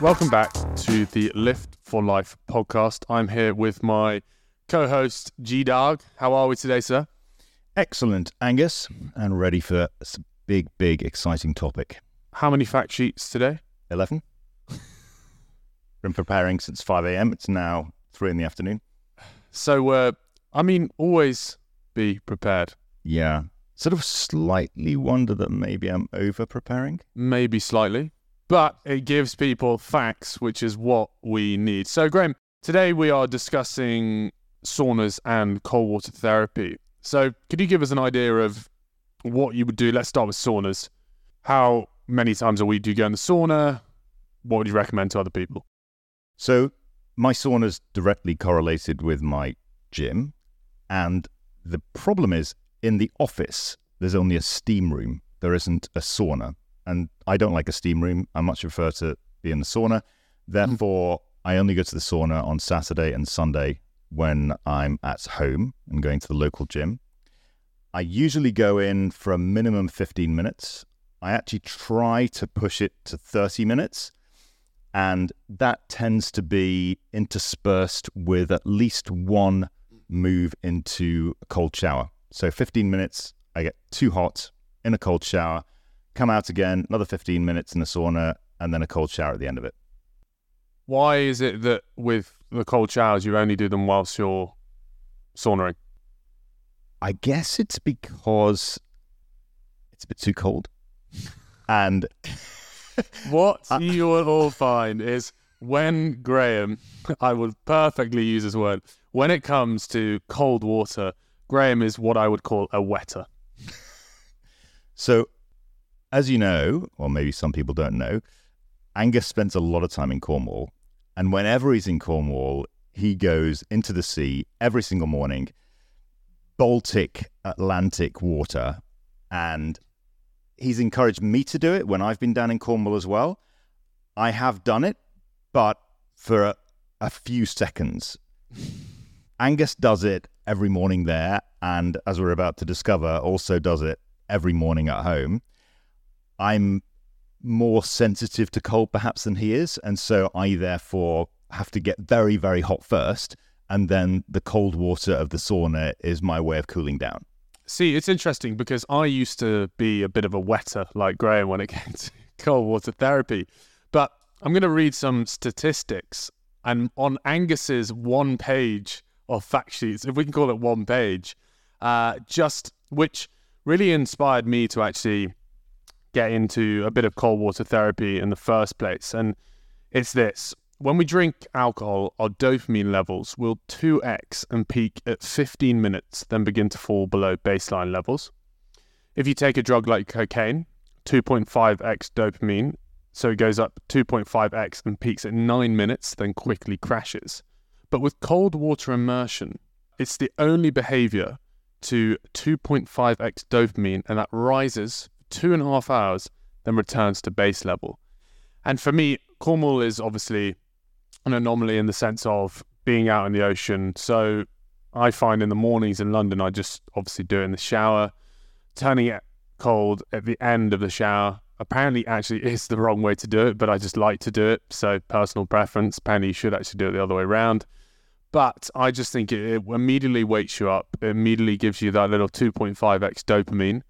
Welcome back to the Lift for Life podcast. I'm here with my co host, G Dog. How are we today, sir? Excellent, Angus, and ready for a big, big, exciting topic. How many fact sheets today? 11. Been preparing since 5 a.m. It's now 3 in the afternoon. So, uh, I mean, always be prepared. Yeah. Sort of slightly wonder that maybe I'm over preparing. Maybe slightly, but it gives people facts, which is what we need. So, Graham, today we are discussing saunas and cold water therapy. So, could you give us an idea of what you would do? Let's start with saunas. How many times a week do you go in the sauna? What would you recommend to other people? So, my sauna's directly correlated with my gym. And the problem is in the office, there's only a steam room, there isn't a sauna. And I don't like a steam room. I much prefer to be in the sauna. Mm-hmm. Therefore, I only go to the sauna on Saturday and Sunday when I'm at home and going to the local gym. I usually go in for a minimum 15 minutes. I actually try to push it to 30 minutes. And that tends to be interspersed with at least one move into a cold shower. So 15 minutes, I get too hot in a cold shower, come out again, another 15 minutes in the sauna, and then a cold shower at the end of it. Why is it that with the cold showers you only do them whilst you're saunaing? I guess it's because it's a bit too cold. And What Uh, you will all find is when Graham, I would perfectly use this word, when it comes to cold water, Graham is what I would call a wetter. so, as you know, or maybe some people don't know, Angus spends a lot of time in Cornwall. And whenever he's in Cornwall, he goes into the sea every single morning, Baltic, Atlantic water. And he's encouraged me to do it when I've been down in Cornwall as well. I have done it, but for a, a few seconds. Angus does it every morning there, and as we're about to discover, also does it every morning at home. I'm more sensitive to cold perhaps than he is, and so I therefore have to get very, very hot first, and then the cold water of the sauna is my way of cooling down. See, it's interesting because I used to be a bit of a wetter like Graham when it came to cold water therapy. But I'm going to read some statistics. And on Angus's one page of fact sheets, if we can call it one page, uh, just which really inspired me to actually get into a bit of cold water therapy in the first place. And it's this when we drink alcohol, our dopamine levels will 2x and peak at 15 minutes, then begin to fall below baseline levels. If you take a drug like cocaine, 2.5x dopamine, so it goes up 2.5x and peaks at 9 minutes, then quickly crashes. But with cold water immersion, it's the only behavior to 2.5x dopamine, and that rises two and a half hours, then returns to base level. And for me, Cornwall is obviously an anomaly in the sense of being out in the ocean. So I find in the mornings in London, I just obviously do it in the shower, turning it cold at the end of the shower. Apparently, actually is the wrong way to do it, but I just like to do it. So personal preference. Apparently, you should actually do it the other way around. But I just think it, it immediately wakes you up. It immediately gives you that little 2.5x dopamine,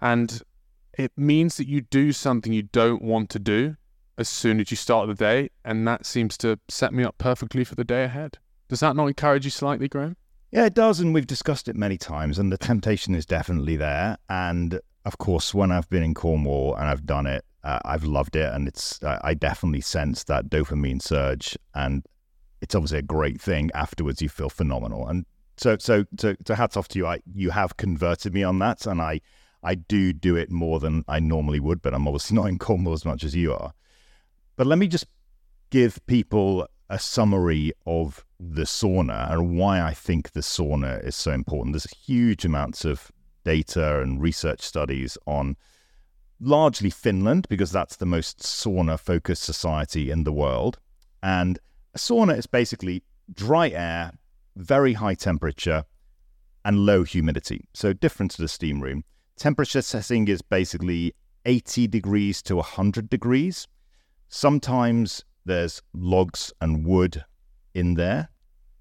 and it means that you do something you don't want to do as soon as you start the day, and that seems to set me up perfectly for the day ahead. Does that not encourage you slightly, Graham? Yeah, it does, and we've discussed it many times, and the temptation is definitely there. And of course, when I've been in Cornwall and I've done it, uh, I've loved it, and it's I I definitely sense that dopamine surge, and it's obviously a great thing. Afterwards, you feel phenomenal, and so so to, to hats off to you. I you have converted me on that, and I I do do it more than I normally would, but I'm obviously not in Cornwall as much as you are. But let me just give people a summary of the sauna and why I think the sauna is so important. There's huge amounts of data and research studies on largely Finland, because that's the most sauna focused society in the world. And a sauna is basically dry air, very high temperature, and low humidity. So, different to the steam room. Temperature setting is basically 80 degrees to 100 degrees. Sometimes there's logs and wood in there.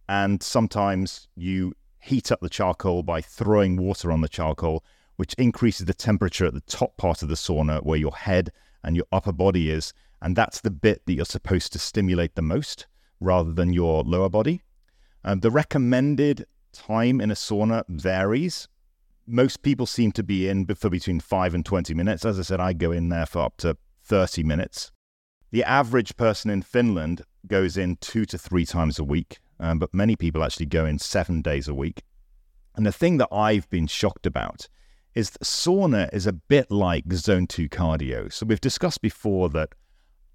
And sometimes you heat up the charcoal by throwing water on the charcoal, which increases the temperature at the top part of the sauna where your head and your upper body is. And that's the bit that you're supposed to stimulate the most rather than your lower body. Um, the recommended time in a sauna varies. Most people seem to be in for between 5 and 20 minutes. As I said, I go in there for up to 30 minutes. The average person in Finland goes in two to three times a week, um, but many people actually go in seven days a week. And the thing that I've been shocked about is that sauna is a bit like zone two cardio. So we've discussed before that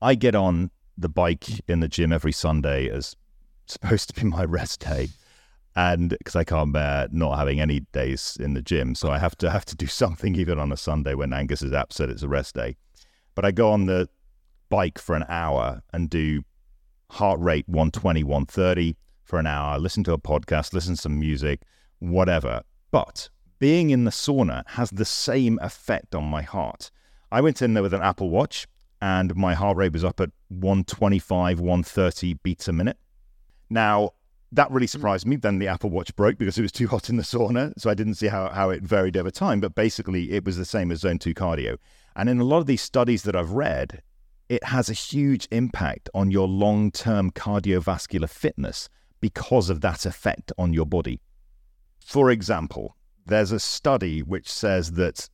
I get on the bike in the gym every Sunday as supposed to be my rest day. And because I can't bear not having any days in the gym, so I have to have to do something even on a Sunday when Angus is said it's a rest day. But I go on the bike for an hour and do heart rate 120, 130 for an hour, listen to a podcast, listen to some music, whatever. But being in the sauna has the same effect on my heart. I went in there with an Apple Watch and my heart rate was up at 125, 130 beats a minute. Now, that really mm. surprised me. Then the Apple Watch broke because it was too hot in the sauna. So I didn't see how, how it varied over time. But basically, it was the same as zone two cardio. And in a lot of these studies that I've read, it has a huge impact on your long term cardiovascular fitness because of that effect on your body. For example, there's a study which says that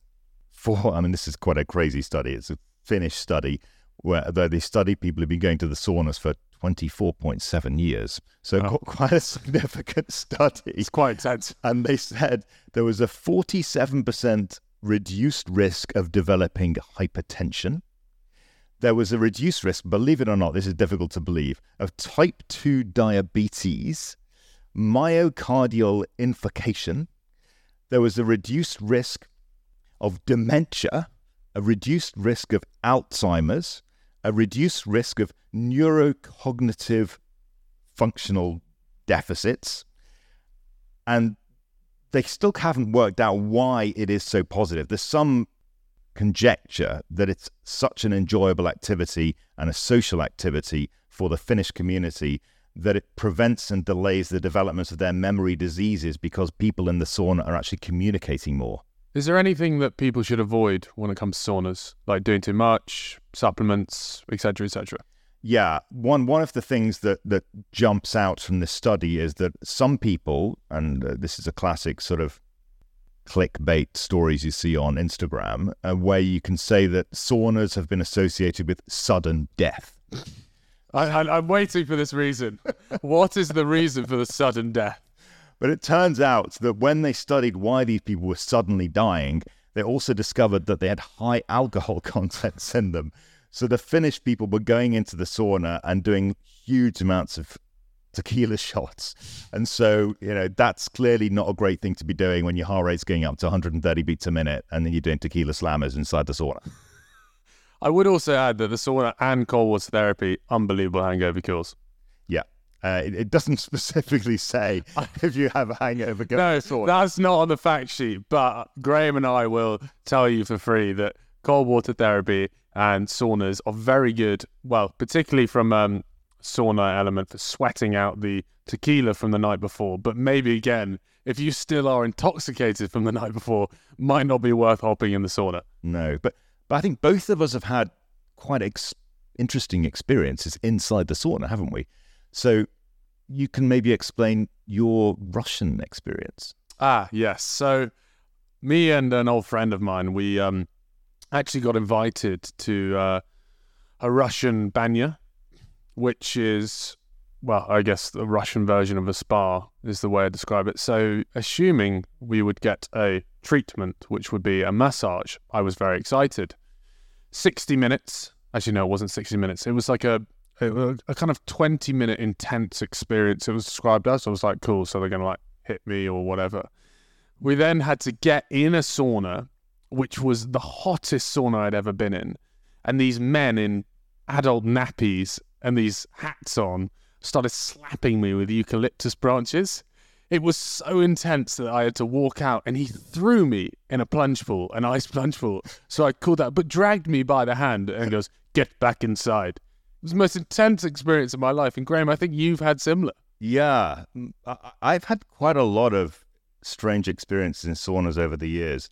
for, I mean, this is quite a crazy study, it's a Finnish study where they study people who've been going to the saunas for 24.7 years. So oh. quite a significant study. It's quite intense. And they said there was a 47% reduced risk of developing hypertension there was a reduced risk, believe it or not, this is difficult to believe, of type 2 diabetes, myocardial infarction. There was a reduced risk of dementia, a reduced risk of Alzheimer's, a reduced risk of neurocognitive functional deficits. And they still haven't worked out why it is so positive. There's some conjecture that it's such an enjoyable activity and a social activity for the Finnish community that it prevents and delays the development of their memory diseases because people in the sauna are actually communicating more. Is there anything that people should avoid when it comes to saunas, like doing too much, supplements, etc., etc.? Yeah, one one of the things that that jumps out from this study is that some people, and uh, this is a classic sort of clickbait stories you see on Instagram, uh, where you can say that saunas have been associated with sudden death. I, am waiting for this reason. what is the reason for the sudden death? But it turns out that when they studied why these people were suddenly dying, they also discovered that they had high alcohol contents in them. So the Finnish people were going into the sauna and doing huge amounts of tequila shots. And so, you know, that's clearly not a great thing to be doing when your heart rate's going up to 130 beats a minute and then you're doing tequila slammers inside the sauna. I would also add that the sauna and cold water therapy, unbelievable hangover cures. Yeah. Uh, it, it, doesn't specifically say if you have a hangover. Go no, that's not on the fact sheet. But Graham and I will tell you for free that cold water therapy and saunas are very good. Well, particularly from um, sauna element for sweating out the tequila from the night before. But maybe again, if you still are intoxicated from the night before, might not be worth hopping in the sauna. No, but but I think both of us have had quite ex- interesting experiences inside the sauna, haven't we? So you can maybe explain your Russian experience. Ah, yes. So me and an old friend of mine, we um, actually got invited to uh, a Russian banya which is, well, I guess the Russian version of a spa is the way I describe it. So, assuming we would get a treatment, which would be a massage, I was very excited. 60 minutes. Actually, no, it wasn't 60 minutes. It was like a, a, kind of 20 minute intense experience. It was described as. I was like, cool. So they're going to like hit me or whatever. We then had to get in a sauna, which was the hottest sauna I'd ever been in. And these men in adult nappies and these hats on started slapping me with eucalyptus branches. It was so intense that I had to walk out and he threw me in a plunge pool, an ice plunge pool. So I called out, but dragged me by the hand and goes, Get back inside. It was the most intense experience of my life. And Graham, I think you've had similar. Yeah, mm, I, have had quite a lot of strange experiences in saunas over the years.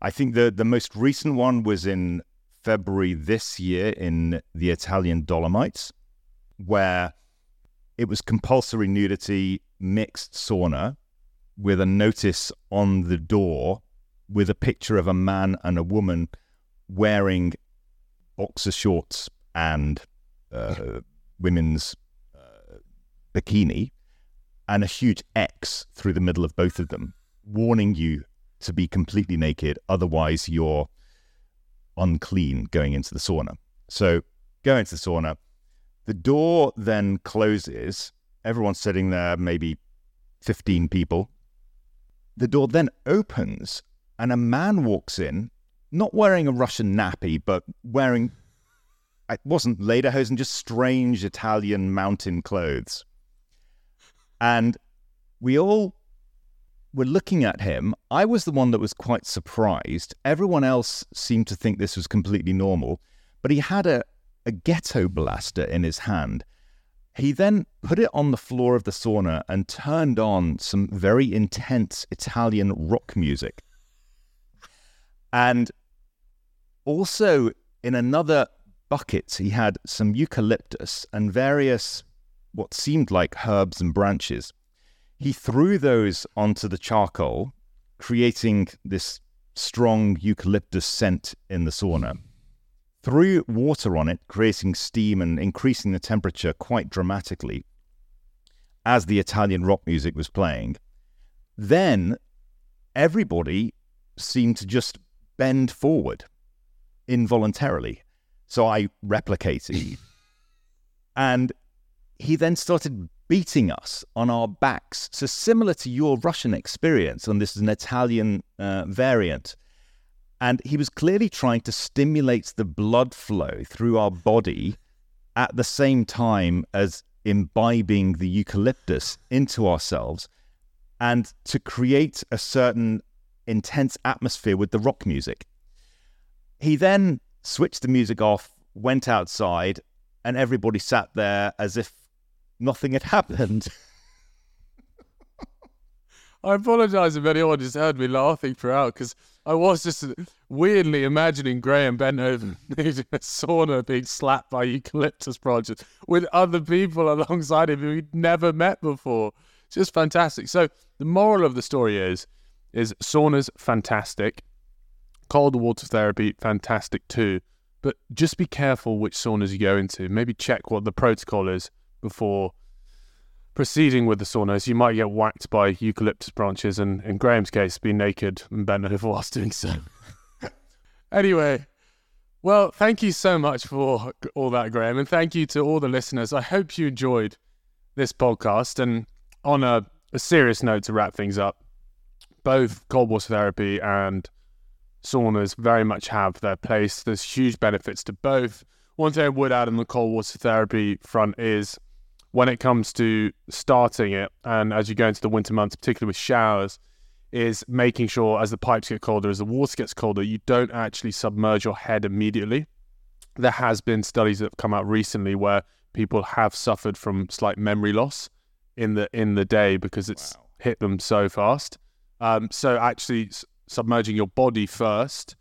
I think the the most recent one was in February this year in the Italian Dolomites, where it was compulsory nudity mixed sauna with a notice on the door with a picture of a man and a woman wearing boxer shorts and uh, women's uh, bikini and a huge X through the middle of both of them, warning you to be completely naked. Otherwise, you're unclean going into the sauna. So go into the sauna. The door then closes. Everyone's sitting there, maybe 15 people. The door then opens, and a man walks in, not wearing a Russian nappy, but wearing, it wasn't lederhosen, just strange Italian mountain clothes. And we all were looking at him. I was the one that was quite surprised. Everyone else seemed to think this was completely normal, but he had a, a ghetto blaster in his hand. He then put it on the floor of the sauna and turned on some very intense Italian rock music. And also in another bucket, he had some eucalyptus and various what seemed like herbs and branches. He threw those onto the charcoal, creating this strong eucalyptus scent in the sauna. Threw water on it, creating steam and increasing the temperature quite dramatically as the Italian rock music was playing. Then everybody seemed to just bend forward involuntarily. So I replicated. and he then started beating us on our backs. So, similar to your Russian experience, and this is an Italian uh, variant. And he was clearly trying to stimulate the blood flow through our body at the same time as imbibing the eucalyptus into ourselves and to create a certain intense atmosphere with the rock music. He then switched the music off, went outside, and everybody sat there as if nothing had happened. I apologise if anyone just heard me laughing throughout because I was just weirdly imagining Graham bent in a sauna being slapped by eucalyptus branches with other people alongside him who he'd never met before. It's Just fantastic. So the moral of the story is is saunas fantastic, cold water therapy fantastic too, but just be careful which saunas you go into. Maybe check what the protocol is before proceeding with the saunas, you might get whacked by eucalyptus branches, and in Graham's case, be naked and bent over whilst doing so. anyway, well, thank you so much for all that, Graham, and thank you to all the listeners. I hope you enjoyed this podcast. And on a, a serious note to wrap things up, both cold water therapy and saunas very much have their place. There's huge benefits to both. One thing I would add on the cold water therapy front is when it comes to starting it, and as you go into the winter months, particularly with showers, is making sure as the pipes get colder, as the water gets colder, you don't actually submerge your head immediately. There has been studies that have come out recently where people have suffered from slight memory loss in the in the day because it's wow. hit them so fast. Um, so actually s- submerging your body first,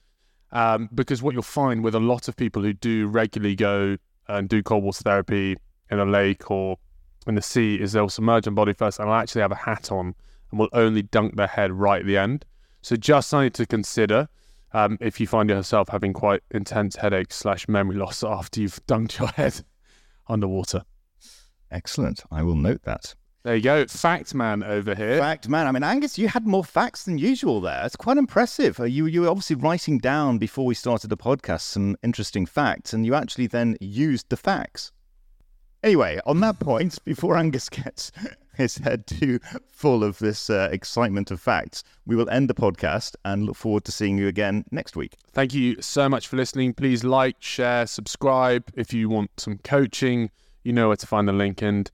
um, because what you'll find with a lot of people who do regularly go and do cold water therapy in a lake or in the sea is they'll submerge their body first and will actually have a hat on and will only dunk their head right at the end. So just something to consider um, if you find yourself having quite intense headaches slash memory loss after you've dunked your head underwater. Excellent. I will note that. There you go. Fact man over here. Fact man. I mean, Angus, you had more facts than usual there. It's quite impressive. Uh, you, you were obviously writing down before we started the podcast some interesting facts, and you actually then used the facts. Anyway, on that point, before Angus gets his head too full of this uh, excitement of facts, we will end the podcast and look forward to seeing you again next week. Thank you so much for listening. Please like, share, subscribe. If you want some coaching, you know where to find the link. And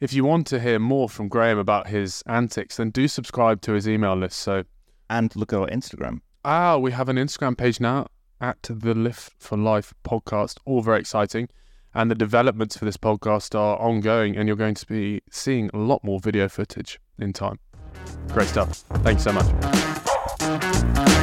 if you want to hear more from Graham about his antics, then do subscribe to his email list. So, and look at our Instagram. Ah, we have an Instagram page now at the Lift for Life podcast. All very exciting. And the developments for this podcast are ongoing, and you're going to be seeing a lot more video footage in time. Great stuff. Thanks so much.